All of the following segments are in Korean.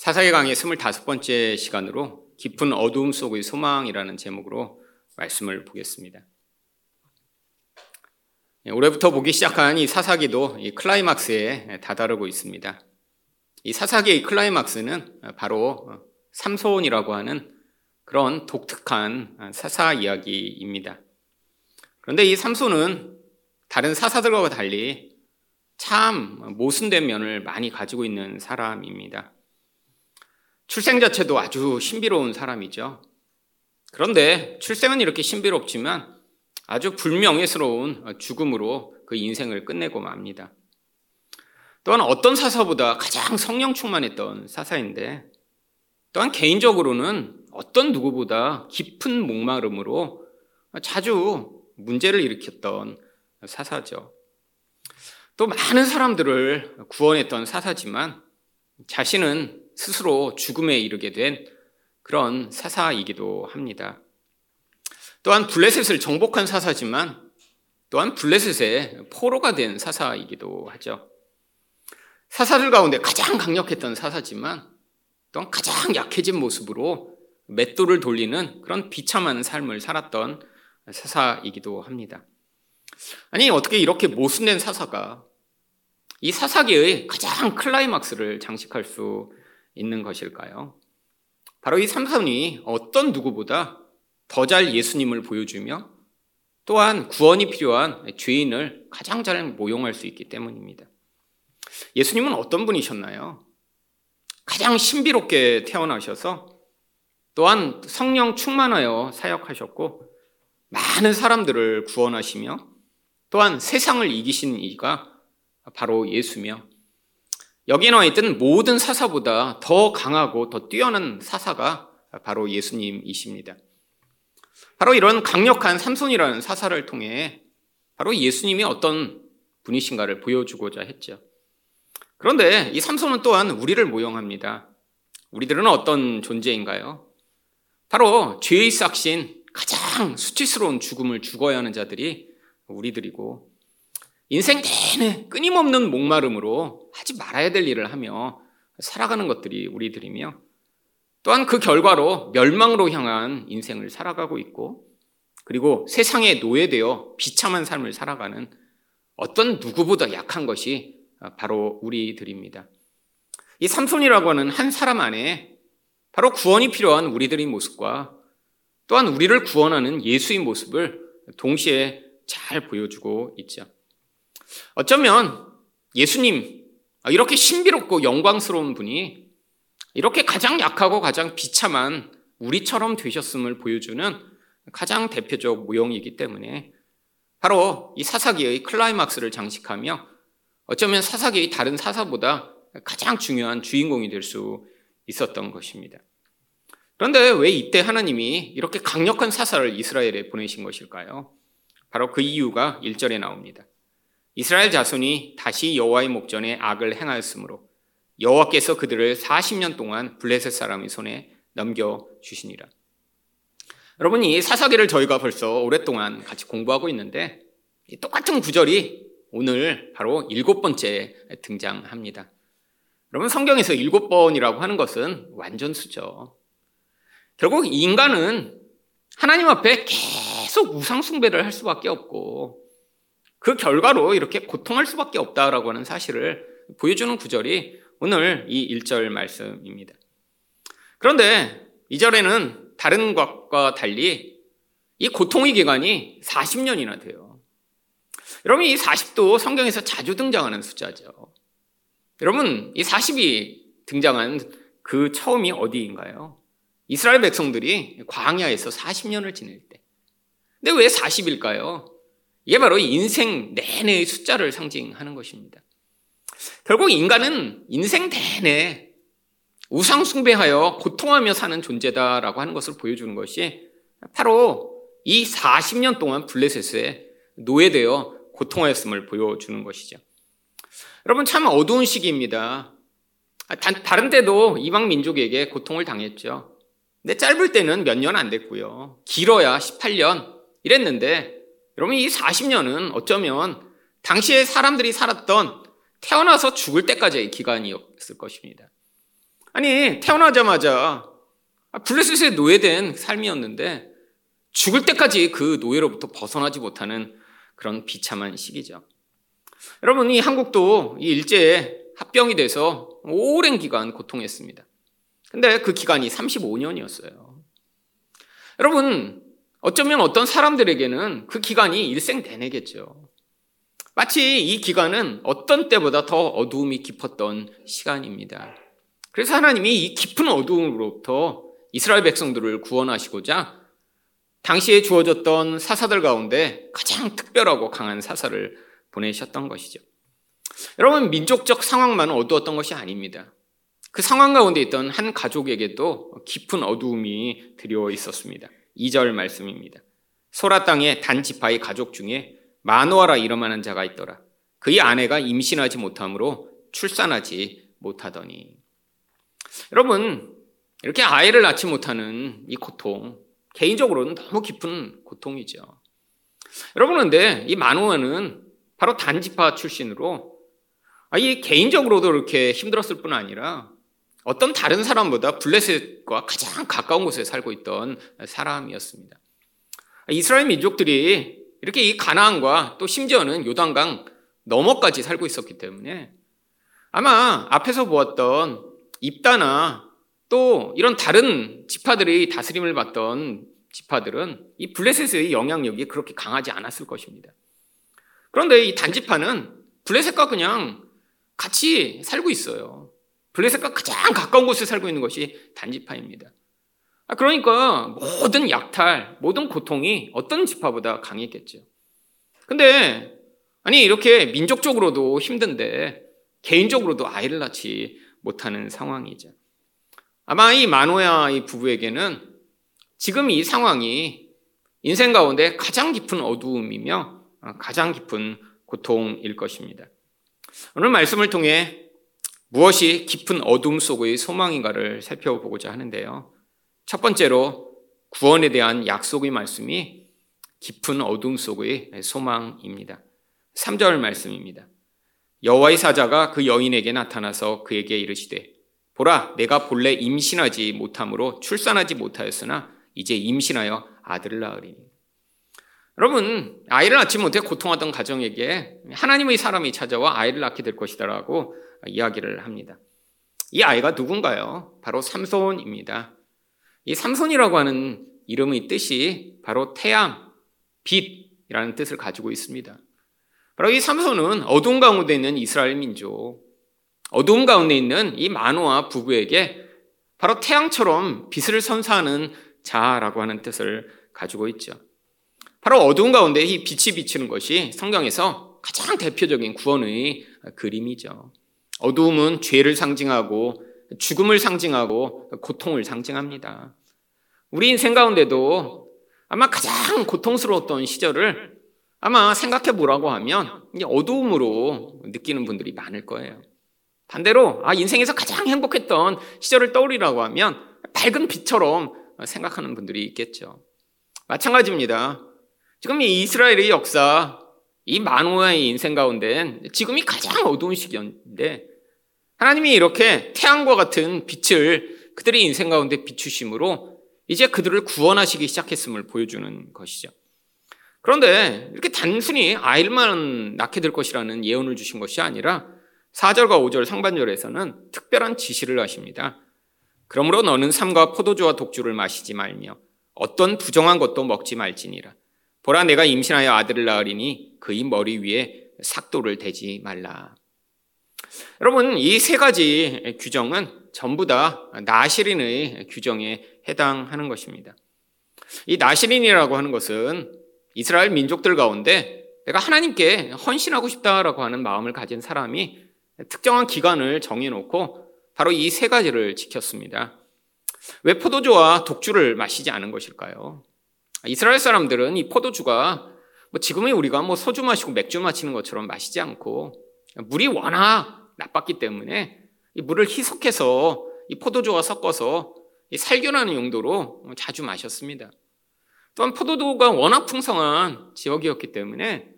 사사기 강의 25번째 시간으로 깊은 어두움 속의 소망이라는 제목으로 말씀을 보겠습니다. 예, 올해부터 보기 시작한 이 사사기도 이 클라이막스에 다다르고 있습니다. 이 사사기의 클라이막스는 바로 삼손이라고 하는 그런 독특한 사사 이야기입니다. 그런데 이 삼손은 다른 사사들과 달리 참 모순된 면을 많이 가지고 있는 사람입니다. 출생 자체도 아주 신비로운 사람이죠. 그런데 출생은 이렇게 신비롭지만 아주 불명예스러운 죽음으로 그 인생을 끝내고 맙니다. 또한 어떤 사사보다 가장 성령 충만했던 사사인데 또한 개인적으로는 어떤 누구보다 깊은 목마름으로 자주 문제를 일으켰던 사사죠. 또 많은 사람들을 구원했던 사사지만 자신은 스스로 죽음에 이르게 된 그런 사사이기도 합니다. 또한 블레셋을 정복한 사사지만 또한 블레셋의 포로가 된 사사이기도 하죠. 사사들 가운데 가장 강력했던 사사지만 또한 가장 약해진 모습으로 맷돌을 돌리는 그런 비참한 삶을 살았던 사사이기도 합니다. 아니, 어떻게 이렇게 모순된 사사가 이 사사기의 가장 클라이막스를 장식할 수 있는 것일까요? 바로 이 삼손이 어떤 누구보다 더 잘 예수님을 보여주며 또한 구원이 필요한 죄인을 가장 잘 모용할 수 있기 때문입니다. 예수님은 어떤 분이셨나요? 가장 신비롭게 태어나셔서 또한 성령 충만하여 사역하셨고 많은 사람들을 구원하시며 또한 세상을 이기신 이가 바로 예수며 여기에 나와 있던 모든 사사보다 더 강하고 더 뛰어난 사사가 바로 예수님이십니다. 바로 이런 강력한 삼손이라는 사사를 통해 바로 예수님이 어떤 분이신가를 보여주고자 했죠. 그런데 이 삼손은 또한 우리를 모형합니다. 우리들은 어떤 존재인가요? 바로 죄의 싹신 가장 수치스러운 죽음을 죽어야 하는 자들이 우리들이고 인생 내내 끊임없는 목마름으로 하지 말아야 될 일을 하며 살아가는 것들이 우리들이며 또한 그 결과로 멸망으로 향한 인생을 살아가고 있고 그리고 세상에 노예되어 비참한 삶을 살아가는 어떤 누구보다 약한 것이 바로 우리들입니다. 이 삼손이라고 하는 한 사람 안에 바로 구원이 필요한 우리들의 모습과 또한 우리를 구원하는 예수의 모습을 동시에 잘 보여주고 있죠. 어쩌면 예수님, 이렇게 신비롭고 영광스러운 분이 이렇게 가장 약하고 가장 비참한 우리처럼 되셨음을 보여주는 가장 대표적 모형이기 때문에 바로 이 사사기의 클라이막스를 장식하며 어쩌면 사사기의 다른 사사보다 가장 중요한 주인공이 될 수 있었던 것입니다. 그런데 왜 이때 하나님이 이렇게 강력한 사사를 이스라엘에 보내신 것일까요? 바로 그 이유가 1절에 나옵니다. 이스라엘 자손이 다시 여호와의 목전에 악을 행하였으므로 여호와께서 그들을 40년 동안 블레셋 사람의 손에 넘겨 주시니라. 여러분 이 사사기를 저희가 벌써 오랫동안 같이 공부하고 있는데 똑같은 구절이 오늘 바로 일곱 번째 등장합니다. 여러분 성경에서 일곱 번이라고 하는 것은 완전수죠. 결국 인간은 하나님 앞에 계속 우상 숭배를 할 수밖에 없고 그 결과로 이렇게 고통할 수밖에 없다라고 하는 사실을 보여주는 구절이 오늘 이 1절 말씀입니다. 그런데 2절에는 다른 것과 달리 이 고통의 기간이 40년이나 돼요. 여러분, 이 40도 성경에서 자주 등장하는 숫자죠. 여러분, 이 40이 등장한 그 처음이 어디인가요? 이스라엘 백성들이 광야에서 40년을 지낼 때. 근데 왜 40일까요? 이게 바로 인생 내내의 숫자를 상징하는 것입니다. 결국 인간은 인생 내내 우상숭배하여 고통하며 사는 존재다라고 하는 것을 보여주는 것이 바로 이 40년 동안 블레셋에 노예되어 고통하였음을 보여주는 것이죠. 여러분 참 어두운 시기입니다. 다른 때도 이방 민족에게 고통을 당했죠. 근데 짧을 때는 몇 년 안 됐고요. 길어야 18년 이랬는데 여러분 이 40년은 어쩌면 당시에 사람들이 살았던 태어나서 죽을 때까지의 기간이었을 것입니다. 아니, 태어나자마자 블레셋에 노예된 삶이었는데 죽을 때까지 그 노예로부터 벗어나지 못하는 그런 비참한 시기죠. 여러분, 이 한국도 이 일제에 합병이 돼서 오랜 기간 고통했습니다. 근데 그 기간이 35년이었어요. 여러분, 어쩌면 어떤 사람들에게는 그 기간이 일생 내내겠죠. 마치 이 기간은 어떤 때보다 더 어두움이 깊었던 시간입니다. 그래서 하나님이 이 깊은 어두움으로부터 이스라엘 백성들을 구원하시고자 당시에 주어졌던 사사들 가운데 가장 특별하고 강한 사사를 보내셨던 것이죠. 여러분, 민족적 상황만 어두웠던 것이 아닙니다. 그 상황 가운데 있던 한 가족에게도 깊은 어두움이 드리워 있었습니다. 2절 말씀입니다. 소라 땅의 단지파의 가족 중에 마노아라 이름하는 자가 있더라. 그의 아내가 임신하지 못함으로 출산하지 못하더니. 여러분, 이렇게 아이를 낳지 못하는 이 고통, 개인적으로는 너무 깊은 고통이죠. 여러분, 근데 이 마노아는 바로 단지파 출신으로 아, 이 개인적으로도 이렇게 힘들었을 뿐 아니라 어떤 다른 사람보다 블레셋과 가장 가까운 곳에 살고 있던 사람이었습니다. 이스라엘 민족들이 이렇게 이 가나안과 또 심지어는 요단강 너머까지 살고 있었기 때문에 아마 앞에서 보았던 입다나 또 이런 다른 지파들이 다스림을 받던 지파들은 이 블레셋의 영향력이 그렇게 강하지 않았을 것입니다. 그런데 이 단지파는 블레셋과 그냥 같이 살고 있어요. 블레셋과 가장 가까운 곳에 살고 있는 것이 단지파입니다. 아, 그러니까 모든 약탈, 모든 고통이 어떤 지파보다 강했겠죠. 근데 아니 이렇게 민족적으로도 힘든데 개인적으로도 아이를 낳지 못하는 상황이죠. 아마 이 마노야 이 부부에게는 지금 이 상황이 인생 가운데 가장 깊은 어두움이며 가장 깊은 고통일 것입니다. 오늘 말씀을 통해 무엇이 깊은 어둠 속의 소망인가를 살펴보고자 하는데요. 첫 번째로 구원에 대한 약속의 말씀이 깊은 어둠 속의 소망입니다. 3절 말씀입니다. 여호와의 사자가 그 여인에게 나타나서 그에게 이르시되 보라 내가 본래 임신하지 못함으로 출산하지 못하였으나 이제 임신하여 아들을 낳으리니 여러분 아이를 낳지 못해 고통하던 가정에게 하나님의 사람이 찾아와 아이를 낳게 될 것이다라고 이야기를 합니다. 이 아이가 누군가요? 바로 삼손입니다. 이 삼손이라고 하는 이름의 뜻이 바로 태양, 빛이라는 뜻을 가지고 있습니다. 바로 이 삼손은 어두운 가운데 있는 이스라엘 민족, 어두운 가운데 있는 이 마노아 부부에게 바로 태양처럼 빛을 선사하는 자라고 하는 뜻을 가지고 있죠. 바로 어두운 가운데 이 빛이 비치는 것이 성경에서 가장 대표적인 구원의 그림이죠. 어두움은 죄를 상징하고 죽음을 상징하고 고통을 상징합니다. 우리 인생 가운데도 아마 가장 고통스러웠던 시절을 아마 생각해 보라고 하면 어두움으로 느끼는 분들이 많을 거예요. 반대로 아 인생에서 가장 행복했던 시절을 떠올리라고 하면 밝은 빛처럼 생각하는 분들이 있겠죠. 마찬가지입니다. 지금 이 이스라엘의 역사, 이 만호의 인생 가운데 지금이 가장 어두운 시기인데 하나님이 이렇게 태양과 같은 빛을 그들의 인생 가운데 비추심으로 이제 그들을 구원하시기 시작했음을 보여주는 것이죠. 그런데 이렇게 단순히 아이만 낳게 될 것이라는 예언을 주신 것이 아니라 4절과 5절 상반절에서는 특별한 지시를 하십니다. 그러므로 너는 삼과 포도주와 독주를 마시지 말며 어떤 부정한 것도 먹지 말지니라. 보라 내가 임신하여 아들을 낳으리니 그의 머리 위에 삭도를 대지 말라. 여러분, 이 세 가지 규정은 전부 다 나시린의 규정에 해당하는 것입니다. 이 나시린이라고 하는 것은 이스라엘 민족들 가운데 내가 하나님께 헌신하고 싶다라고 하는 마음을 가진 사람이 특정한 기간을 정해놓고 바로 이 세 가지를 지켰습니다. 왜 포도주와 독주를 마시지 않은 것일까요? 이스라엘 사람들은 이 포도주가 뭐 지금의 우리가 뭐 소주 마시고 맥주 마시는 것처럼 마시지 않고 물이 워낙 나빴기 때문에 이 물을 희석해서 이 포도주와 섞어서 이 살균하는 용도로 자주 마셨습니다. 또한 포도주가 워낙 풍성한 지역이었기 때문에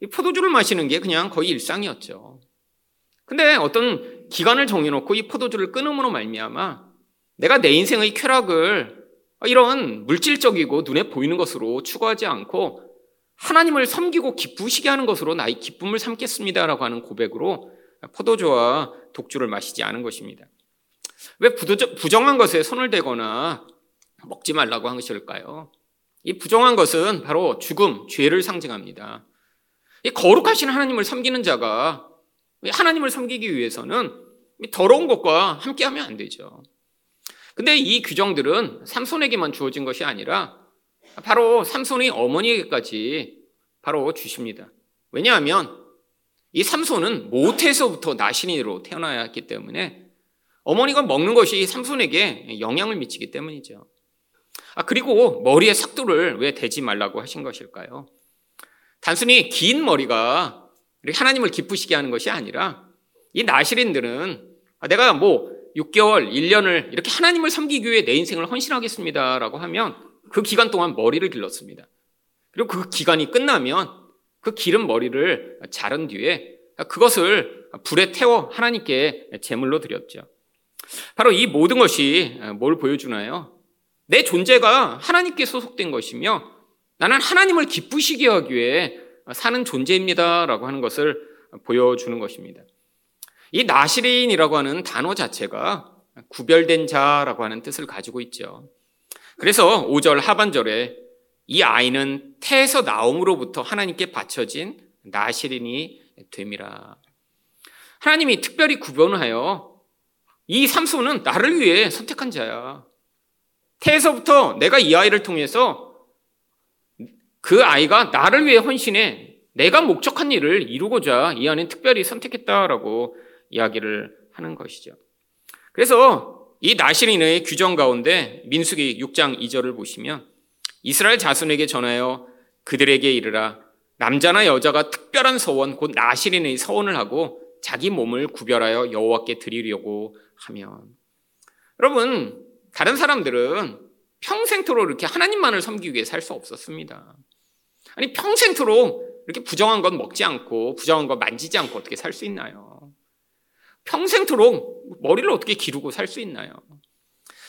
이 포도주를 마시는 게 그냥 거의 일상이었죠. 근데 어떤 기간을 정해놓고 이 포도주를 끊음으로 말미암아 내가 내 인생의 쾌락을 이런 물질적이고 눈에 보이는 것으로 추구하지 않고 하나님을 섬기고 기쁘시게 하는 것으로 나의 기쁨을 삼겠습니다라고 하는 고백으로 포도주와 독주를 마시지 않은 것입니다. 왜 부정한 것에 손을 대거나 먹지 말라고 한 것일까요? 이 부정한 것은 바로 죽음, 죄를 상징합니다. 이 거룩하신 하나님을 섬기는 자가 하나님을 섬기기 위해서는 더러운 것과 함께하면 안 되죠. 근데 이 규정들은 삼손에게만 주어진 것이 아니라 바로 삼손의 어머니에게까지 바로 주십니다. 왜냐하면 이 삼손은 모태에서부터 나신이로 태어나야 했기 때문에 어머니가 먹는 것이 삼손에게 영향을 미치기 때문이죠. 아, 그리고 머리에 삭도를 왜 대지 말라고 하신 것일까요? 단순히 긴 머리가 하나님을 기쁘시게 하는 것이 아니라 이 나시린들은 아, 내가 뭐 6개월, 1년을 이렇게 하나님을 섬기기 위해 내 인생을 헌신하겠습니다라고 하면 그 기간 동안 머리를 길렀습니다. 그리고 그 기간이 끝나면 그 기른 머리를 자른 뒤에 그것을 불에 태워 하나님께 제물로 드렸죠. 바로 이 모든 것이 뭘 보여주나요? 내 존재가 하나님께 소속된 것이며 나는 하나님을 기쁘시게 하기 위해 사는 존재입니다라고 하는 것을 보여주는 것입니다. 이 나시린이라고 하는 단어 자체가 구별된 자라고 하는 뜻을 가지고 있죠. 그래서 5절 하반절에 이 아이는 태에서 나옴으로부터 하나님께 바쳐진 나시린이 됨이라. 하나님이 특별히 구별하여 이 삼손은 나를 위해 선택한 자야. 태에서부터 내가 이 아이를 통해서 그 아이가 나를 위해 헌신해 내가 목적한 일을 이루고자 이 안에 특별히 선택했다라고 이야기를 하는 것이죠. 그래서 이 나시린의 규정 가운데 민수기 6장 2절을 보시면 이스라엘 자손에게 전하여 그들에게 이르라 남자나 여자가 특별한 서원 곧 나시린의 서원을 하고 자기 몸을 구별하여 여호와께 드리려고 하면 여러분 다른 사람들은 평생토록 이렇게 하나님만을 섬기기 위해 살 수 없었습니다. 아니 평생토록 이렇게 부정한 것 먹지 않고 부정한 것 만지지 않고 어떻게 살 수 있나요? 평생토록 머리를 어떻게 기르고 살 수 있나요?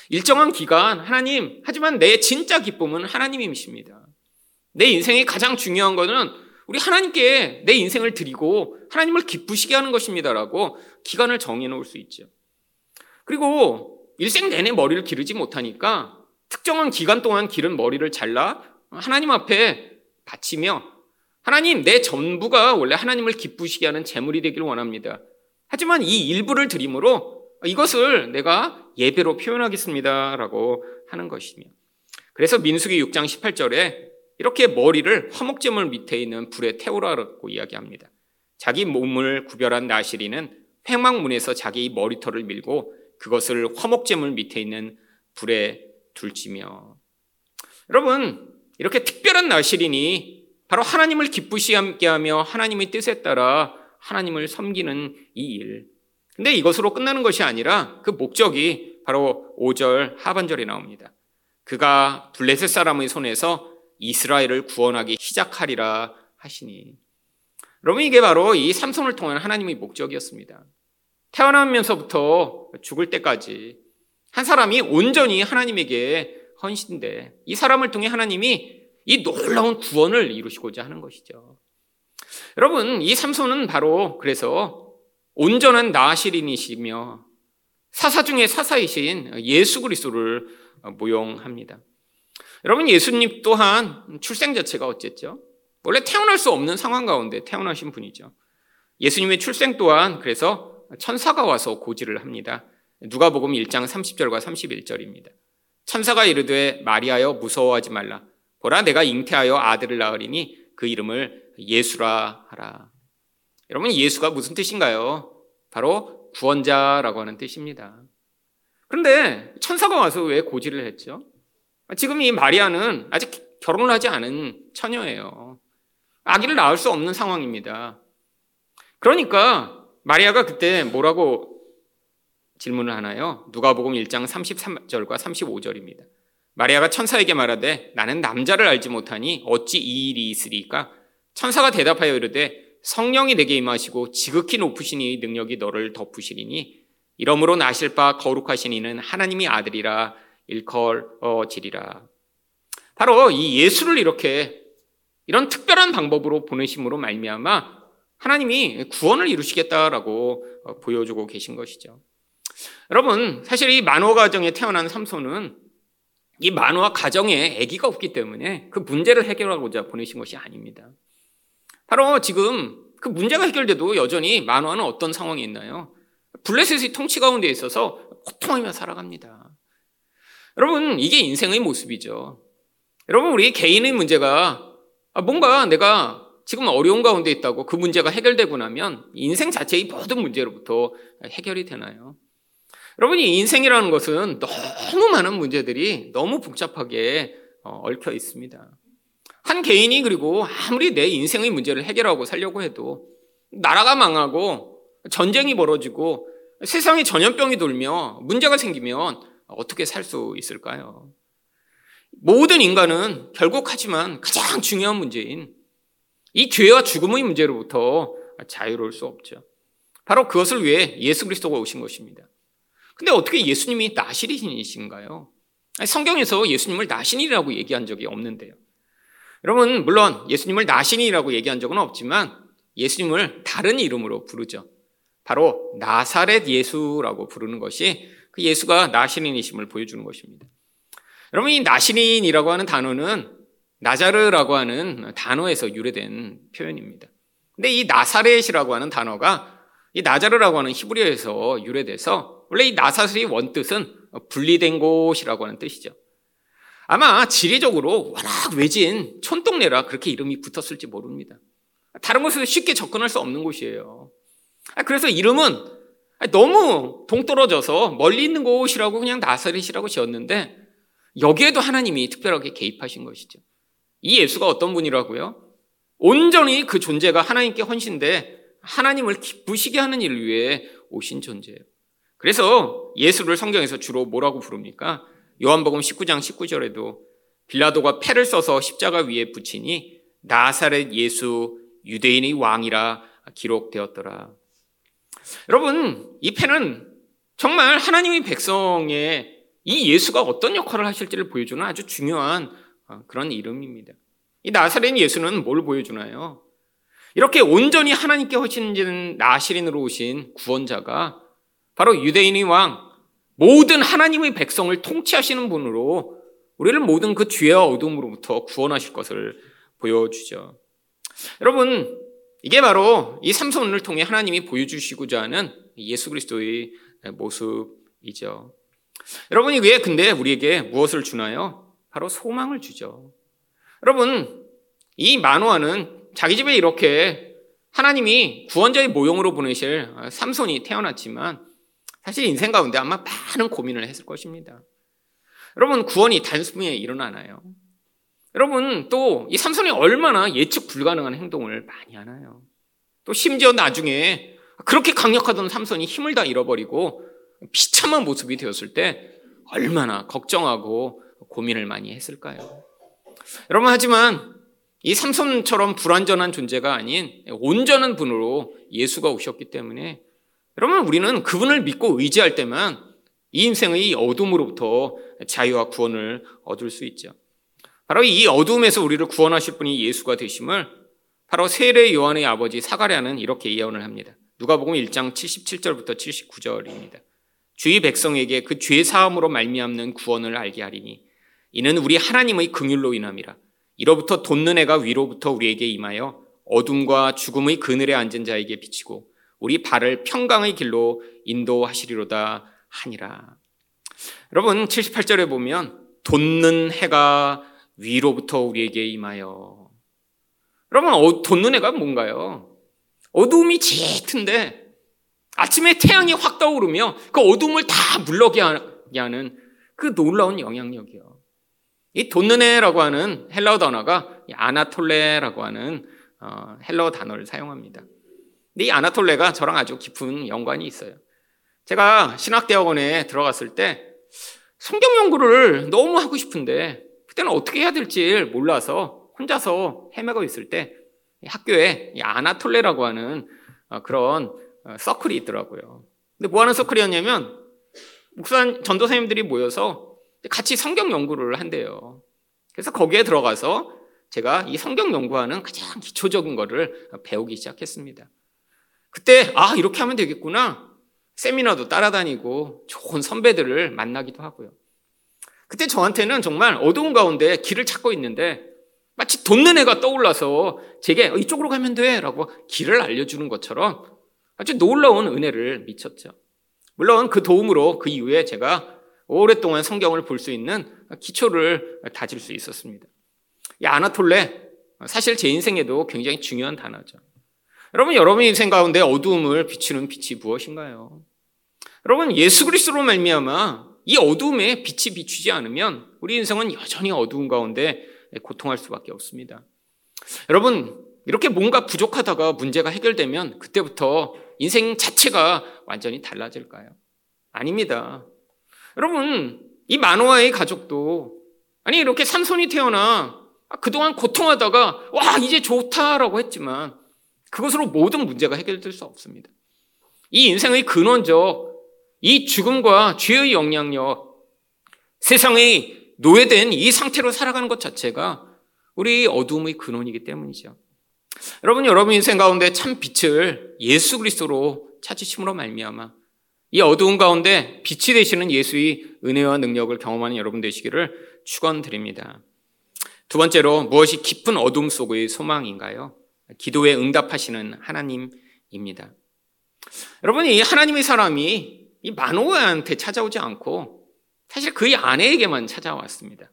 일정한 기간 하나님 하지만 내 진짜 기쁨은 하나님이십니다. 내 인생의 가장 중요한 것은 우리 하나님께 내 인생을 드리고 하나님을 기쁘시게 하는 것입니다라고 기간을 정해 놓을 수 있죠. 그리고 일생 내내 머리를 기르지 못하니까 특정한 기간 동안 기른 머리를 잘라 하나님 앞에 바치며 하나님 내 전부가 원래 하나님을 기쁘시게 하는 재물이 되기를 원합니다. 하지만 이 일부를 드림으로 이것을 내가 예배로 표현하겠습니다라고 하는 것이며 그래서 민수기 6장 18절에 이렇게 머리를 화목제물 밑에 있는 불에 태우라고 이야기합니다. 자기 몸을 구별한 나시리는 팽막문에서 자기 머리털을 밀고 그것을 화목제물 밑에 있는 불에 둘지며 여러분 이렇게 특별한 나시린이 바로 하나님을 기쁘시게 하며 하나님의 뜻에 따라 하나님을 섬기는 이 일. 근데 이것으로 끝나는 것이 아니라 그 목적이 바로 5절 하반절에 나옵니다. 그가 블레셋 사람의 손에서 이스라엘을 구원하기 시작하리라 하시니. 여러분 이게 바로 이 삼손을 통한 하나님의 목적이었습니다. 태어나면서부터 죽을 때까지 한 사람이 온전히 하나님에게 헌신돼 이 사람을 통해 하나님이 이 놀라운 구원을 이루시고자 하는 것이죠. 여러분, 이 삼손은 바로 그래서 온전한 나시린이시며 사사 중에 사사이신 예수 그리스도를 모용합니다. 여러분, 예수님 또한 출생 자체가 어쨌죠? 원래 태어날 수 없는 상황 가운데 태어나신 분이죠. 예수님의 출생 또한 그래서 천사가 와서 고지를 합니다. 누가복음 1장 30절과 31절입니다. 천사가 이르되 마리아여 무서워하지 말라. 보라 내가 잉태하여 아들을 낳으리니 그 이름을 예수라 하라. 여러분 예수가 무슨 뜻인가요? 바로 구원자라고 하는 뜻입니다. 그런데 천사가 와서 왜 고지를 했죠? 지금 이 마리아는 아직 결혼을 하지 않은 처녀예요. 아기를 낳을 수 없는 상황입니다. 그러니까 마리아가 그때 뭐라고 질문을 하나요? 누가복음 1장 33절과 35절입니다. 마리아가 천사에게 말하되 나는 남자를 알지 못하니 어찌 이 일이 있으리까? 천사가 대답하여 이르되 성령이 내게 임하시고 지극히 높으시니 능력이 너를 덮으시리니 이러므로 나실 바 거룩하신 이는 하나님이 아들이라 일컬어지리라. 바로 이 예수를 이렇게 이런 특별한 방법으로 보내심으로 말미암아 하나님이 구원을 이루시겠다라고 보여주고 계신 것이죠. 여러분, 사실 이 만호 가정에 태어난 삼손은 이 만화 가정에 아기가 없기 때문에 그 문제를 해결하고자 보내신 것이 아닙니다. 바로 지금 그 문제가 해결돼도 여전히 만화는 어떤 상황이 있나요? 블레셋의 통치 가운데 있어서 고통하며 살아갑니다. 여러분, 이게 인생의 모습이죠. 여러분, 우리 개인의 문제가 아, 뭔가 내가 지금 어려운 가운데 있다고 그 문제가 해결되고 나면 인생 자체의 모든 문제로부터 해결이 되나요? 여러분, 이 인생이라는 것은 너무 많은 문제들이 너무 복잡하게 어, 얽혀 있습니다. 한 개인이 그리고 아무리 내 인생의 문제를 해결하고 살려고 해도 나라가 망하고 전쟁이 벌어지고 세상에 전염병이 돌며 문제가 생기면 어떻게 살 수 있을까요? 모든 인간은 결국 하지만 가장 중요한 문제인 이 죄와 죽음의 문제로부터 자유로울 수 없죠. 바로 그것을 위해 예수 그리스도가 오신 것입니다. 근데 어떻게 예수님이 나시린이신가요? 성경에서 예수님을 나신이라고 얘기한 적이 없는데요. 여러분, 물론 예수님을 나신이라고 얘기한 적은 없지만 예수님을 다른 이름으로 부르죠. 바로 나사렛 예수라고 부르는 것이 그 예수가 나신인이심을 보여주는 것입니다. 여러분, 이 나신인이라고 하는 단어는 나자르라고 하는 단어에서 유래된 표현입니다. 근데 이 나사렛이라고 하는 단어가 이 나자르라고 하는 히브리어에서 유래돼서 원래 이 나사렛의 원뜻은 분리된 곳이라고 하는 뜻이죠. 아마 지리적으로 워낙 외진 촌동네라 그렇게 이름이 붙었을지 모릅니다. 다른 곳에서 쉽게 접근할 수 없는 곳이에요. 아, 그래서 이름은 너무 동떨어져서 멀리 있는 곳이라고 그냥 나사렛이라고 지었는데 여기에도 하나님이 특별하게 개입하신 것이죠. 이 예수가 어떤 분이라고요? 온전히 그 존재가 하나님께 헌신돼 하나님을 기쁘시게 하는 일을 위해 오신 존재예요. 그래서 예수를 성경에서 주로 뭐라고 부릅니까? 요한복음 19장 19절에도 빌라도가 패를 써서 십자가 위에 붙이니 나사렛 예수 유대인의 왕이라 기록되었더라. 여러분, 이 패는 정말 하나님의 백성의 이 예수가 어떤 역할을 하실지를 보여주는 아주 중요한 어, 그런 이름입니다. 이 나사렛 예수는 뭘 보여주나요? 이렇게 온전히 하나님께 허신진 나시린으로 오신 구원자가 바로 유대인의 왕, 모든 하나님의 백성을 통치하시는 분으로 우리를 모든 그 죄와 어둠으로부터 구원하실 것을 보여주죠. 여러분, 이게 바로 이 삼손을 통해 하나님이 보여주시고자 하는 예수 그리스도의 모습이죠. 여러분이 왜 근데 우리에게 무엇을 주나요? 바로 소망을 주죠. 여러분, 이 만화는 자기 집에 이렇게 하나님이 구원자의 모형으로 보내실 삼손이 태어났지만 사실 인생 가운데 아마 많은 고민을 했을 것입니다. 여러분, 구원이 단숨에 일어나나요? 여러분, 또 이 삼손이 얼마나 예측 불가능한 행동을 많이 하나요? 또 심지어 나중에 그렇게 강력하던 삼손이 힘을 다 잃어버리고 비참한 모습이 되었을 때 얼마나 걱정하고 고민을 많이 했을까요? 여러분, 하지만 이 삼손처럼 불완전한 존재가 아닌 온전한 분으로 예수가 오셨기 때문에 여러분, 우리는 그분을 믿고 의지할 때만 이 인생의 어둠으로부터 자유와 구원을 얻을 수 있죠. 바로 이 어둠에서 우리를 구원하실 분이 예수가 되심을 바로 세례 요한의 아버지 사가랴는 이렇게 예언을 합니다. 누가복음 1장 77절부터 79절입니다. 주의 백성에게 그 죄 사함으로 말미암는 구원을 알게 하리니 이는 우리 하나님의 긍휼로 인함이라. 이로부터 돋는 해가 위로부터 우리에게 임하여 어둠과 죽음의 그늘에 앉은 자에게 비치고 우리 발을 평강의 길로 인도하시리로다 하니라. 여러분 78절에 보면 돋는 해가 위로부터 우리에게 임하여. 여러분 어, 돋는 해가 뭔가요? 어두움이 짙은데 아침에 태양이 확 떠오르며 그 어둠을 다 물러게 하는 그 놀라운 영향력이요. 이 해라고 하는 헬라어 단어가 아나톨레라고 하는 어, 헬라어 단어를 사용합니다. 이 아나톨레가 저랑 아주 깊은 연관이 있어요. 제가 신학대학원에 들어갔을 때 성경 연구를 너무 하고 싶은데 그때는 어떻게 해야 될지 몰라서 혼자서 헤매고 있을 때 학교에 아나톨레라고 하는 어, 그런 어, 서클이 있더라고요. 근데 뭐 하는 서클이었냐면 목사 전도 사님들이 모여서 같이 성경 연구를 한대요. 그래서 거기에 들어가서 제가 이 성경 연구하는 가장 기초적인 거를 배우기 시작했습니다. 그때 아 이렇게 하면 되겠구나 세미나도 따라다니고 좋은 선배들을 만나기도 하고요. 그때 저한테는 정말 어두운 가운데 길을 찾고 있는데 마치 돋는 애가 떠올라서 제게 어, 이쪽으로 가면 돼 라고 길을 알려주는 것처럼 아주 놀라운 은혜를 미쳤죠. 물론 그 도움으로 그 이후에 제가 오랫동안 성경을 볼 수 있는 기초를 다질 수 있었습니다. 이 아나톨레 사실 제 인생에도 굉장히 중요한 단어죠. 여러분 여러분 인생 가운데 어두움을 비추는 빛이 무엇인가요? 여러분 예수 그리스도로 말미암아 이 어두움에 빛이 비추지 않으면 우리 인생은 여전히 어두운 가운데 고통할 수밖에 없습니다. 여러분 이렇게 뭔가 부족하다가 문제가 해결되면 그때부터 인생 자체가 완전히 달라질까요? 아닙니다. 여러분 이 만화의 가족도 아니 이렇게 삼손이 태어나 그동안 고통하다가 와 이제 좋다라고 했지만 그것으로 모든 문제가 해결될 수 없습니다. 이 인생의 근원적 이 죽음과 죄의 영향력 세상의 노예된 이 상태로 살아가는 것 자체가 우리 어둠의 근원이기 때문이죠. 여러분 여러분 인생 가운데 참 빛을 예수 그리스도로 찾으심으로 말미암아 이 어두운 가운데 빛이 되시는 예수의 은혜와 능력을 경험하는 여러분 되시기를 축원드립니다. 두 번째로 무엇이 깊은 어둠 속의 소망인가요? 기도에 응답하시는 하나님입니다. 여러분 이 하나님의 사람이 이 마노아한테 찾아오지 않고 사실 그의 아내에게만 찾아왔습니다.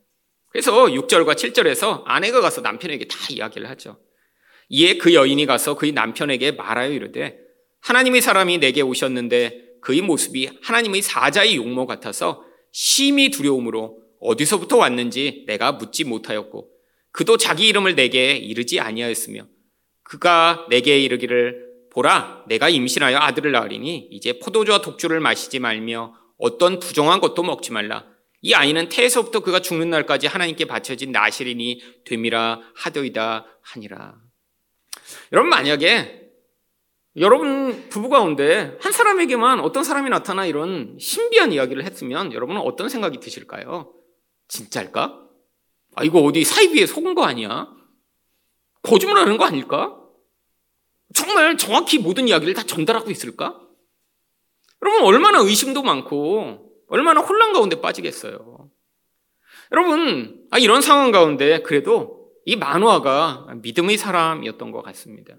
그래서 6절과 7절에서 아내가 가서 남편에게 다 이야기를 하죠. 이에 그 여인이 가서 그의 남편에게 말하여 이르되 하나님의 사람이 내게 오셨는데 그의 모습이 하나님의 사자의 용모 같아서 심히 두려움으로 어디서부터 왔는지 내가 묻지 못하였고 그도 자기 이름을 내게 이르지 아니하였으며 그가 내게 이르기를 보라 내가 임신하여 아들을 낳으리니 이제 포도주와 독주를 마시지 말며 어떤 부정한 것도 먹지 말라 이 아이는 태에서부터 그가 죽는 날까지 하나님께 바쳐진 나시린이 됨이라 하더이다 하니라 여러분 만약에 여러분 부부 가운데 한 사람에게만 어떤 사람이 나타나 이런 신비한 이야기를 했으면 여러분은 어떤 생각이 드실까요? 진짜일까? 아, 이거 어디 사이비에 속은 거 아니야? 거짓말하는 거 아닐까? 정말 정확히 모든 이야기를 다 전달하고 있을까? 여러분, 얼마나 의심도 많고, 얼마나 혼란 가운데 빠지겠어요. 여러분, 아, 이런 상황 가운데 그래도 이 만화가 믿음의 사람이었던 것 같습니다.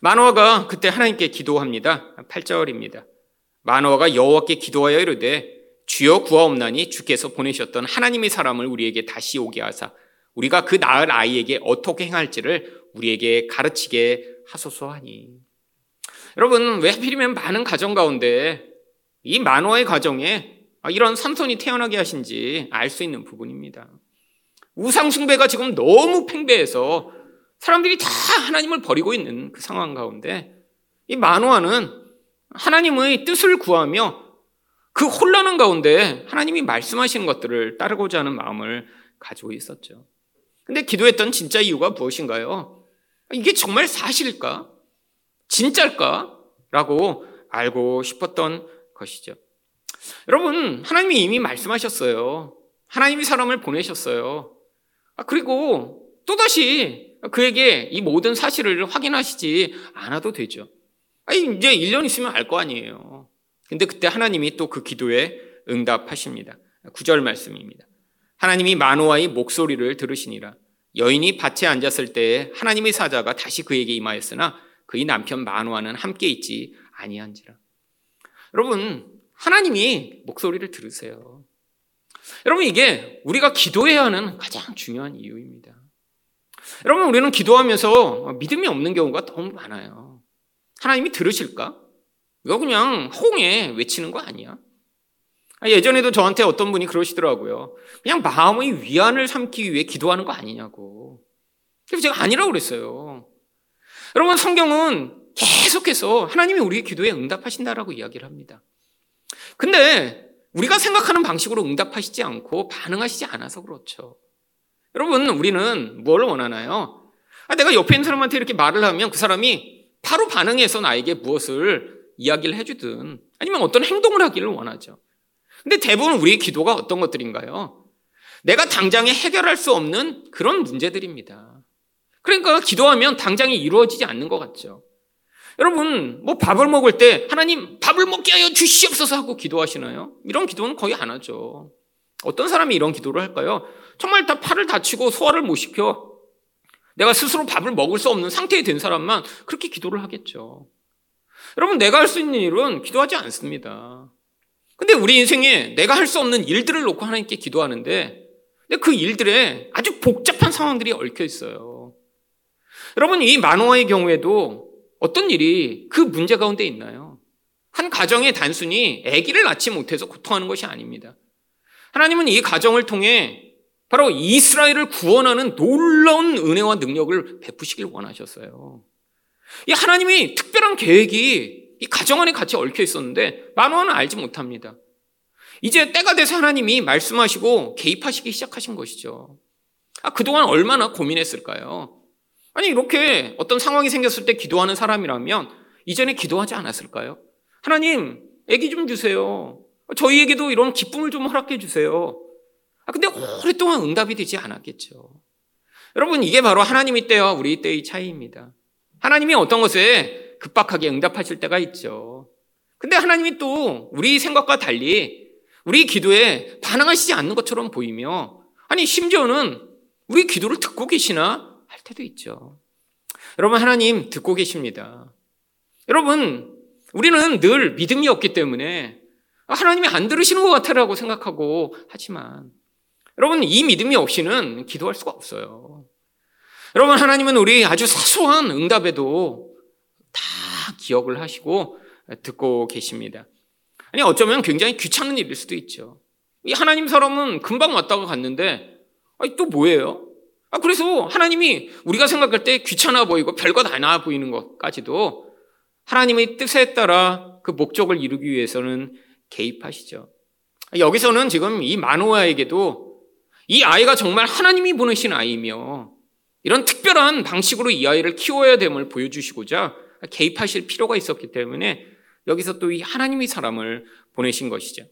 만화가 그때 하나님께 기도합니다. 8절입니다. 만화가 여호와께 기도하여 이르되 주여 구하옵나니 주께서 보내셨던 하나님의 사람을 우리에게 다시 오게 하사 우리가 그 낳을 아이에게 어떻게 행할지를 우리에게 가르치게 하소서 하니. 여러분, 왜 하필이면 많은 가정 가운데 이 만화의 가정에 이런 삼손이 태어나게 하신지 알 수 있는 부분입니다. 우상숭배가 지금 너무 팽배해서 사람들이 다 하나님을 버리고 있는 그 상황 가운데 이 만화는 하나님의 뜻을 구하며 그 혼란한 가운데 하나님이 말씀하시는 것들을 따르고자 하는 마음을 가지고 있었죠. 근데 기도했던 진짜 이유가 무엇인가요? 이게 정말 사실일까? 진짜일까? 라고 알고 싶었던 것이죠. 여러분, 하나님이 이미 말씀하셨어요. 하나님이 사람을 보내셨어요. 아, 그리고 또다시 그에게 이 모든 사실을 확인하시지 않아도 되죠. 아니, 이제 1년 있으면 알 거 아니에요. 근데 그때 하나님이 또 그 기도에 응답하십니다. 9절 말씀입니다. 하나님이 마노아의 목소리를 들으시니라. 여인이 밭에 앉았을 때 하나님의 사자가 다시 그에게 임하였으나 그의 남편 마노아는 함께 있지 아니한지라. 여러분, 하나님이 목소리를 들으세요. 여러분, 이게 우리가 기도해야 하는 가장 중요한 이유입니다. 여러분, 우리는 기도하면서 믿음이 없는 경우가 너무 많아요. 하나님이 들으실까? 이거 그냥 홍에 외치는 거 아니야? 아, 예전에도 저한테 어떤 분이 그러시더라고요. 그냥 마음의 위안을 삼기 위해 기도하는 거 아니냐고. 그래서 제가 아니라고 그랬어요. 여러분, 성경은 계속해서 하나님이 우리의 기도에 응답하신다라고 이야기를 합니다. 근데 우리가 생각하는 방식으로 응답하시지 않고 반응하시지 않아서 그렇죠. 여러분, 우리는 뭘 원하나요? 아, 내가 옆에 있는 사람한테 이렇게 말을 하면 그 사람이 바로 반응해서 나에게 무엇을 이야기를 해주든 아니면 어떤 행동을 하기를 원하죠. 근데 대부분 우리의 기도가 어떤 것들인가요? 내가 당장에 해결할 수 없는 그런 문제들입니다. 그러니까 기도하면 당장에 이루어지지 않는 것 같죠. 여러분, 뭐 밥을 먹을 때 하나님 밥을 먹게 하여 주시옵소서 하고 기도하시나요? 이런 기도는 거의 안 하죠. 어떤 사람이 이런 기도를 할까요? 정말 다 팔을 다치고 소화를 못 시켜 내가 스스로 밥을 먹을 수 없는 상태에 된 사람만 그렇게 기도를 하겠죠. 여러분, 내가 할 수 있는 일은 기도하지 않습니다. 근데 우리 인생에 내가 할 수 없는 일들을 놓고 하나님께 기도하는데, 근데 그 일들에 아주 복잡한 상황들이 얽혀 있어요. 여러분, 이 만호아의 경우에도 어떤 일이 그 문제 가운데 있나요? 한 가정에 단순히 아기를 낳지 못해서 고통하는 것이 아닙니다. 하나님은 이 가정을 통해 바로 이스라엘을 구원하는 놀라운 은혜와 능력을 베푸시길 원하셨어요. 이 하나님이 특별한 계획이 이 가정 안에 같이 얽혀 있었는데 만화는 알지 못합니다. 이제 때가 돼서 하나님이 말씀하시고 개입하시기 시작하신 것이죠. 아, 그동안 얼마나 고민했을까요? 아니, 이렇게 어떤 상황이 생겼을 때 기도하는 사람이라면 이전에 기도하지 않았을까요? 하나님, 애기 좀 주세요. 저희에게도 이런 기쁨을 좀 허락해 주세요. 아, 근데 오랫동안 응답이 되지 않았겠죠. 여러분, 이게 바로 하나님의 때와 우리 때의 차이입니다. 하나님이 어떤 것에 급박하게 응답하실 때가 있죠. 근데 하나님이 또 우리 생각과 달리 우리 기도에 반응하시지 않는 것처럼 보이며, 아니, 심지어는 우리 기도를 듣고 계시나 할 때도 있죠. 여러분, 하나님 듣고 계십니다. 여러분, 우리는 늘 믿음이 없기 때문에 하나님이 안 들으시는 것 같아라고 생각하고 하지만 여러분, 이 믿음이 없이는 기도할 수가 없어요. 여러분, 하나님은 우리 아주 사소한 응답에도 다 기억을 하시고 듣고 계십니다. 아니, 어쩌면 굉장히 귀찮은 일일 수도 있죠. 이 하나님 사람은 금방 왔다가 갔는데, 아니, 또 뭐예요? 아, 그래서 하나님이 우리가 생각할 때 귀찮아 보이고 별것 안나 보이는 것까지도 하나님의 뜻에 따라 그 목적을 이루기 위해서는 개입하시죠. 여기서는 지금 이 마노아에게도 이 아이가 정말 하나님이 보내신 아이며 이런 특별한 방식으로 이 아이를 키워야 됨을 보여주시고자 개입하실 필요가 있었기 때문에 여기서 또 이 하나님의 사람을 보내신 것이죠.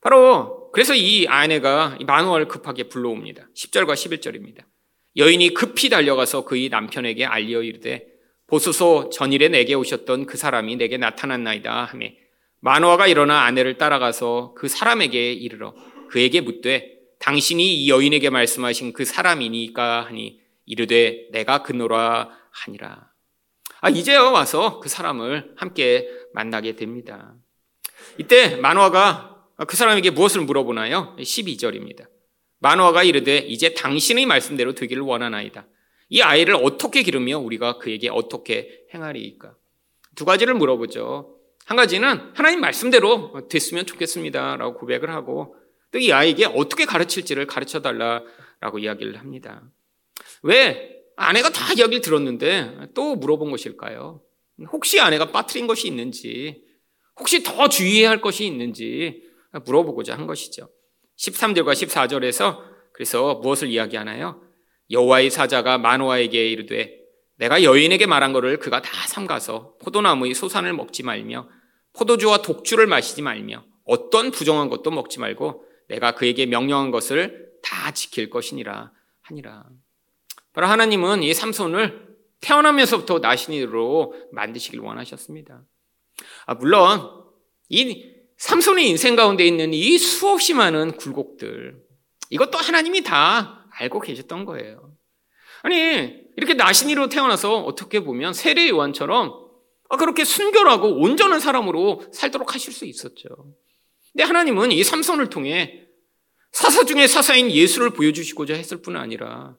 바로 그래서 이 아내가 마누아를 급하게 불러옵니다. 10절과 11절입니다. 여인이 급히 달려가서 그의 남편에게 알리어 이르되 보소서 전일에 내게 오셨던 그 사람이 내게 나타났나이다 하매 마누아가 일어나 아내를 따라가서 그 사람에게 이르러 그에게 묻되 당신이 이 여인에게 말씀하신 그 사람이니까 하니 이르되 내가 그노라 하니라. 아, 이제야 와서 그 사람을 함께 만나게 됩니다. 이때 만화가 그 사람에게 무엇을 물어보나요? 12절입니다. 만화가 이르되 이제 당신의 말씀대로 되기를 원하나이다. 이 아이를 어떻게 기르며 우리가 그에게 어떻게 행하리이까? 두 가지를 물어보죠. 한 가지는 하나님 말씀대로 됐으면 좋겠습니다 라고 고백을 하고 또 이 아이에게 어떻게 가르칠지를 가르쳐 달라라고 이야기를 합니다. 왜 아내가 다 이야기를 들었는데 또 물어본 것일까요? 혹시 아내가 빠뜨린 것이 있는지, 혹시 더 주의해야 할 것이 있는지 물어보고자 한 것이죠. 13절과 14절에서 그래서 무엇을 이야기하나요? 여호와의 사자가 마노아에게 이르되 내가 여인에게 말한 것을 그가 다 삼가서 포도나무의 소산을 먹지 말며 포도주와 독주를 마시지 말며 어떤 부정한 것도 먹지 말고 내가 그에게 명령한 것을 다 지킬 것이니라 하니라. 바로 하나님은 이 삼손을 태어나면서부터 나신이로 만드시길 원하셨습니다. 아, 물론 이 삼손의 인생 가운데 있는 이 수없이 많은 굴곡들 이것도 하나님이 다 알고 계셨던 거예요. 아니 이렇게 나신이로 태어나서 어떻게 보면 세례 요한처럼 아, 그렇게 순결하고 온전한 사람으로 살도록 하실 수 있었죠. 근데 하나님은 이 삼손을 통해 사사 중에 사사인 예수를 보여주시고자 했을 뿐 아니라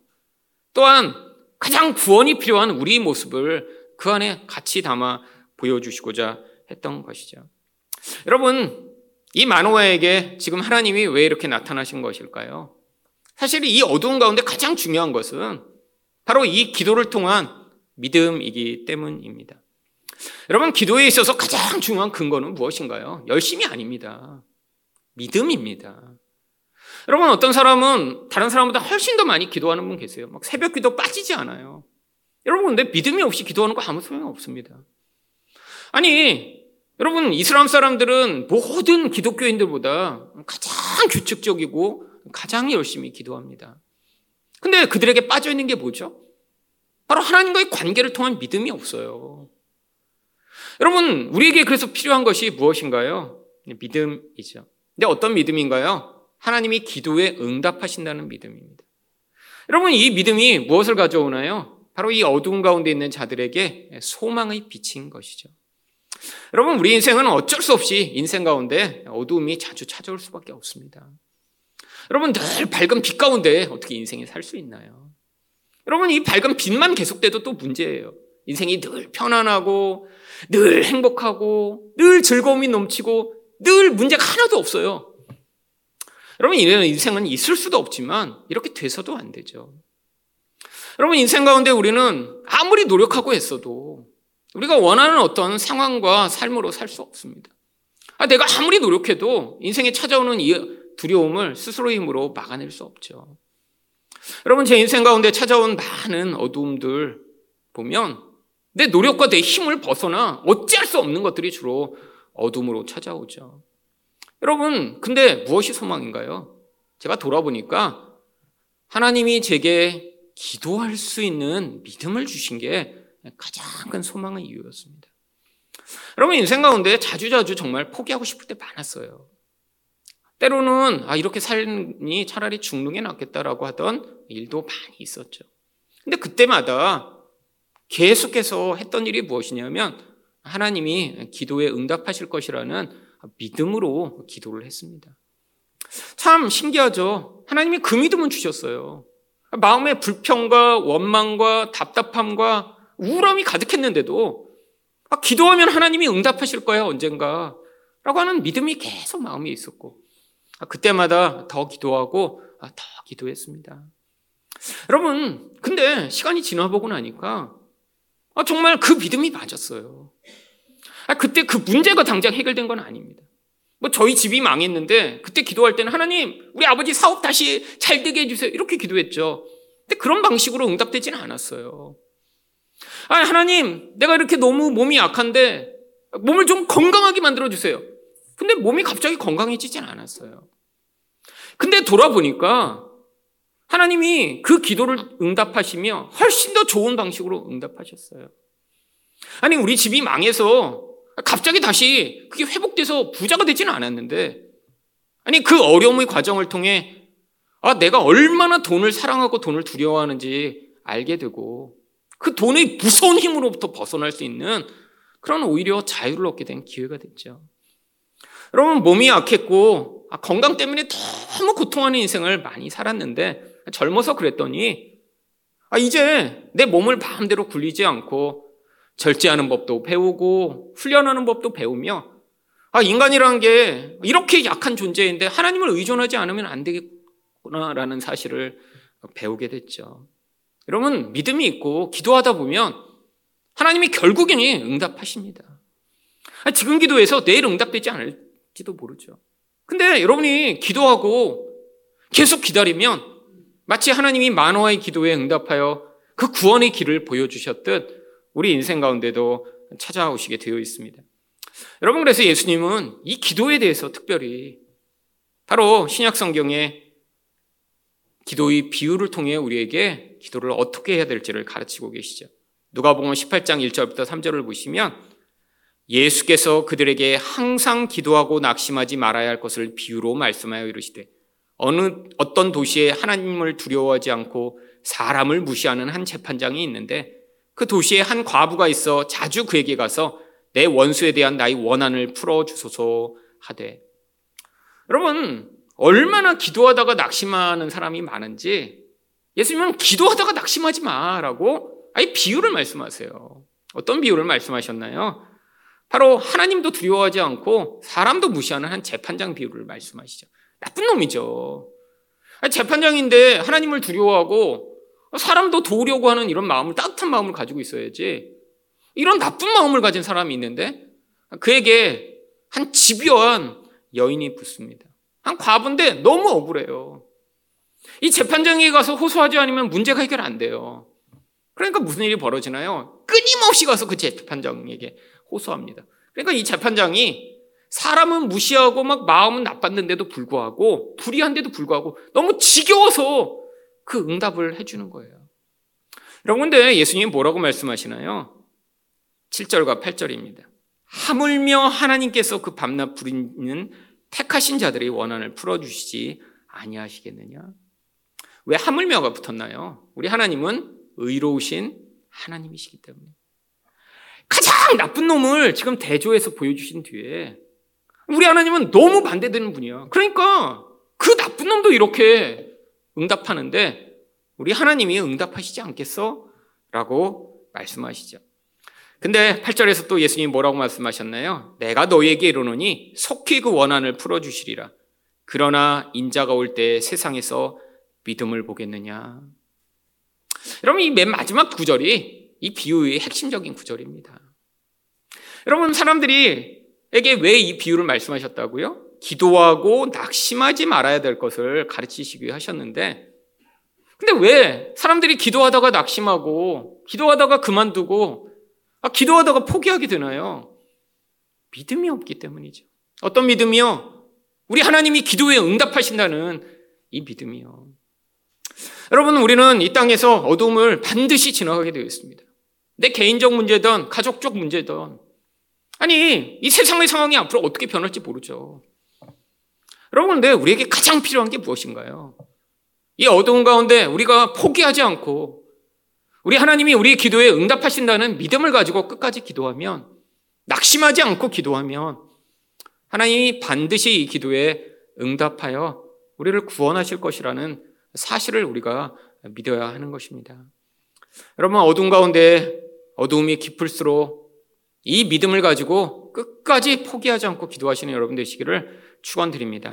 또한 가장 구원이 필요한 우리 모습을 그 안에 같이 담아 보여주시고자 했던 것이죠. 여러분, 이 마노아에게 지금 하나님이 왜 이렇게 나타나신 것일까요? 사실 이 어두운 가운데 가장 중요한 것은 바로 이 기도를 통한 믿음이기 때문입니다. 여러분, 기도에 있어서 가장 중요한 근거는 무엇인가요? 열심이 아닙니다. 믿음입니다. 여러분, 어떤 사람은 다른 사람보다 훨씬 더 많이 기도하는 분 계세요. 막 새벽 기도 빠지지 않아요. 여러분, 근데 믿음이 없이 기도하는 거 아무 소용 없습니다. 아니, 여러분, 이슬람 사람들은 모든 기독교인들보다 가장 규칙적이고 가장 열심히 기도합니다. 근데 그들에게 빠져 있는 게 뭐죠? 바로 하나님과의 관계를 통한 믿음이 없어요. 여러분, 우리에게 그래서 필요한 것이 무엇인가요? 믿음이죠. 근데 어떤 믿음인가요? 하나님이 기도에 응답하신다는 믿음입니다. 여러분, 이 믿음이 무엇을 가져오나요? 바로 이 어두운 가운데 있는 자들에게 소망의 빛인 것이죠. 여러분, 우리 인생은 어쩔 수 없이 인생 가운데 어두움이 자주 찾아올 수밖에 없습니다. 여러분, 늘 밝은 빛 가운데 어떻게 인생이 살 수 있나요? 여러분, 이 밝은 빛만 계속돼도 또 문제예요. 인생이 늘 편안하고, 늘 행복하고, 늘 즐거움이 넘치고, 늘 문제가 하나도 없어요. 여러분, 이런 인생은 있을 수도 없지만, 이렇게 돼서도 안 되죠. 여러분, 인생 가운데 우리는 아무리 노력하고 했어도, 우리가 원하는 어떤 상황과 삶으로 살 수 없습니다. 아, 내가 아무리 노력해도 인생에 찾아오는 이 두려움을 스스로의 힘으로 막아낼 수 없죠. 여러분, 제 인생 가운데 찾아온 많은 어두움들 보면 내 노력과 내 힘을 벗어나 어찌할 수 없는 것들이 주로 어둠으로 찾아오죠. 여러분, 근데 무엇이 소망인가요? 제가 돌아보니까 하나님이 제게 기도할 수 있는 믿음을 주신 게 가장 큰 소망의 이유였습니다. 여러분, 인생 가운데 자주자주 정말 포기하고 싶을 때 많았어요. 때로는, 아, 이렇게 살니 차라리 죽는 게 낫겠다라고 하던 일도 많이 있었죠. 근데 그때마다 계속해서 했던 일이 무엇이냐면 하나님이 기도에 응답하실 것이라는 믿음으로 기도를 했습니다. 참 신기하죠. 하나님이 그 믿음은 주셨어요. 마음의 불평과 원망과 답답함과 우울함이 가득했는데도 아, 기도하면 하나님이 응답하실 거야 언젠가 라고 하는 믿음이 계속 마음에 있었고 아, 그때마다 더 기도하고 아, 더 기도했습니다. 여러분 근데 시간이 지나보고 나니까 아, 정말 그 믿음이 맞았어요. 아, 그때 그 문제가 당장 해결된 건 아닙니다. 뭐 저희 집이 망했는데 그때 기도할 때는 하나님 우리 아버지 사업 다시 잘 되게 해주세요 이렇게 기도했죠. 근데 그런 방식으로 응답되지는 않았어요. 아 하나님 내가 이렇게 너무 몸이 약한데 몸을 좀 건강하게 만들어 주세요. 근데 몸이 갑자기 건강해지진 않았어요. 근데 돌아보니까 하나님이 그 기도를 응답하시며 훨씬 더 좋은 방식으로 응답하셨어요. 아니, 우리 집이 망해서 갑자기 다시 그게 회복돼서 부자가 되지는 않았는데, 아니, 그 어려움의 과정을 통해 아, 내가 얼마나 돈을 사랑하고 돈을 두려워하는지 알게 되고, 그 돈의 무서운 힘으로부터 벗어날 수 있는 그런 오히려 자유를 얻게 된 기회가 됐죠. 여러분, 몸이 약했고, 아, 건강 때문에 너무 고통하는 인생을 많이 살았는데, 젊어서 그랬더니 아 이제 내 몸을 마음대로 굴리지 않고 절제하는 법도 배우고 훈련하는 법도 배우며 아 인간이라는 게 이렇게 약한 존재인데 하나님을 의존하지 않으면 안 되겠구나라는 사실을 배우게 됐죠. 여러분 믿음이 있고 기도하다 보면 하나님이 결국에는 응답하십니다. 아, 지금 기도해서 내일 응답되지 않을지도 모르죠. 근데 여러분이 기도하고 계속 기다리면 마치 하나님이 만화의 기도에 응답하여 그 구원의 길을 보여주셨듯 우리 인생 가운데도 찾아오시게 되어 있습니다. 여러분, 그래서 예수님은 이 기도에 대해서 특별히 바로 신약 성경의 기도의 비유를 통해 우리에게 기도를 어떻게 해야 될지를 가르치고 계시죠. 누가복음 18장 1절부터 3절을 보시면 예수께서 그들에게 항상 기도하고 낙심하지 말아야 할 것을 비유로 말씀하여 이르시되 어느 어떤 도시에 하나님을 두려워하지 않고 사람을 무시하는 한 재판장이 있는데 그 도시에 한 과부가 있어 자주 그에게 가서 내 원수에 대한 나의 원한을 풀어 주소서 하되 여러분 얼마나 기도하다가 낙심하는 사람이 많은지 예수님은 기도하다가 낙심하지 마라고 아예 비유를 말씀하세요. 어떤 비유를 말씀하셨나요? 바로 하나님도 두려워하지 않고 사람도 무시하는 한 재판장 비유를 말씀하시죠. 나쁜 놈이죠. 재판장인데 하나님을 두려워하고 사람도 도우려고 하는 이런 마음을 따뜻한 마음을 가지고 있어야지. 이런 나쁜 마음을 가진 사람이 있는데 그에게 한 집요한 여인이 붙습니다. 한 과부인데 너무 억울해요. 이 재판장에 가서 호소하지 않으면 문제가 해결 안 돼요. 그러니까 무슨 일이 벌어지나요? 끊임없이 가서 그 재판장에게 호소합니다. 그러니까 이 재판장이 사람은 무시하고 막 마음은 나빴는데도 불구하고 불의한데도 불구하고 너무 지겨워서 그 응답을 해주는 거예요. 여러분, 근데 예수님이 뭐라고 말씀하시나요? 7절과 8절입니다. 하물며 하나님께서 그 밤낮 부리는 택하신 자들의 원한을 풀어주시지 아니하시겠느냐? 왜 하물며가 붙었나요? 우리 하나님은 의로우신 하나님이시기 때문에. 가장 나쁜 놈을 지금 대조해서 보여주신 뒤에 우리 하나님은 너무 반대되는 분이야. 그러니까 그 나쁜 놈도 이렇게 응답하는데 우리 하나님이 응답하시지 않겠어? 라고 말씀하시죠. 근데 8절에서 또 예수님이 뭐라고 말씀하셨나요? 내가 너에게 이르노니 속히 그 원한을 풀어주시리라. 그러나 인자가 올 때 세상에서 믿음을 보겠느냐? 여러분, 이 맨 마지막 구절이 이 비유의 핵심적인 구절입니다. 여러분, 사람들이 에게 왜 이 비유를 말씀하셨다고요? 기도하고 낙심하지 말아야 될 것을 가르치시기 하셨는데, 근데 왜 사람들이 기도하다가 낙심하고, 기도하다가 그만두고, 아, 기도하다가 포기하게 되나요? 믿음이 없기 때문이죠. 어떤 믿음이요? 우리 하나님이 기도에 응답하신다는 이 믿음이요. 여러분, 우리는 이 땅에서 어둠을 반드시 지나가게 되어 있습니다. 내 개인적 문제든 가족적 문제든 아니, 이 세상의 상황이 앞으로 어떻게 변할지 모르죠. 여러분, 근데 우리에게 가장 필요한 게 무엇인가요? 이 어두운 가운데 우리가 포기하지 않고 우리 하나님이 우리의 기도에 응답하신다는 믿음을 가지고 끝까지 기도하면 낙심하지 않고 기도하면 하나님이 반드시 이 기도에 응답하여 우리를 구원하실 것이라는 사실을 우리가 믿어야 하는 것입니다. 여러분 어두운 가운데 어두움이 깊을수록 이 믿음을 가지고 끝까지 포기하지 않고 기도하시는 여러분 되시기를 축원드립니다.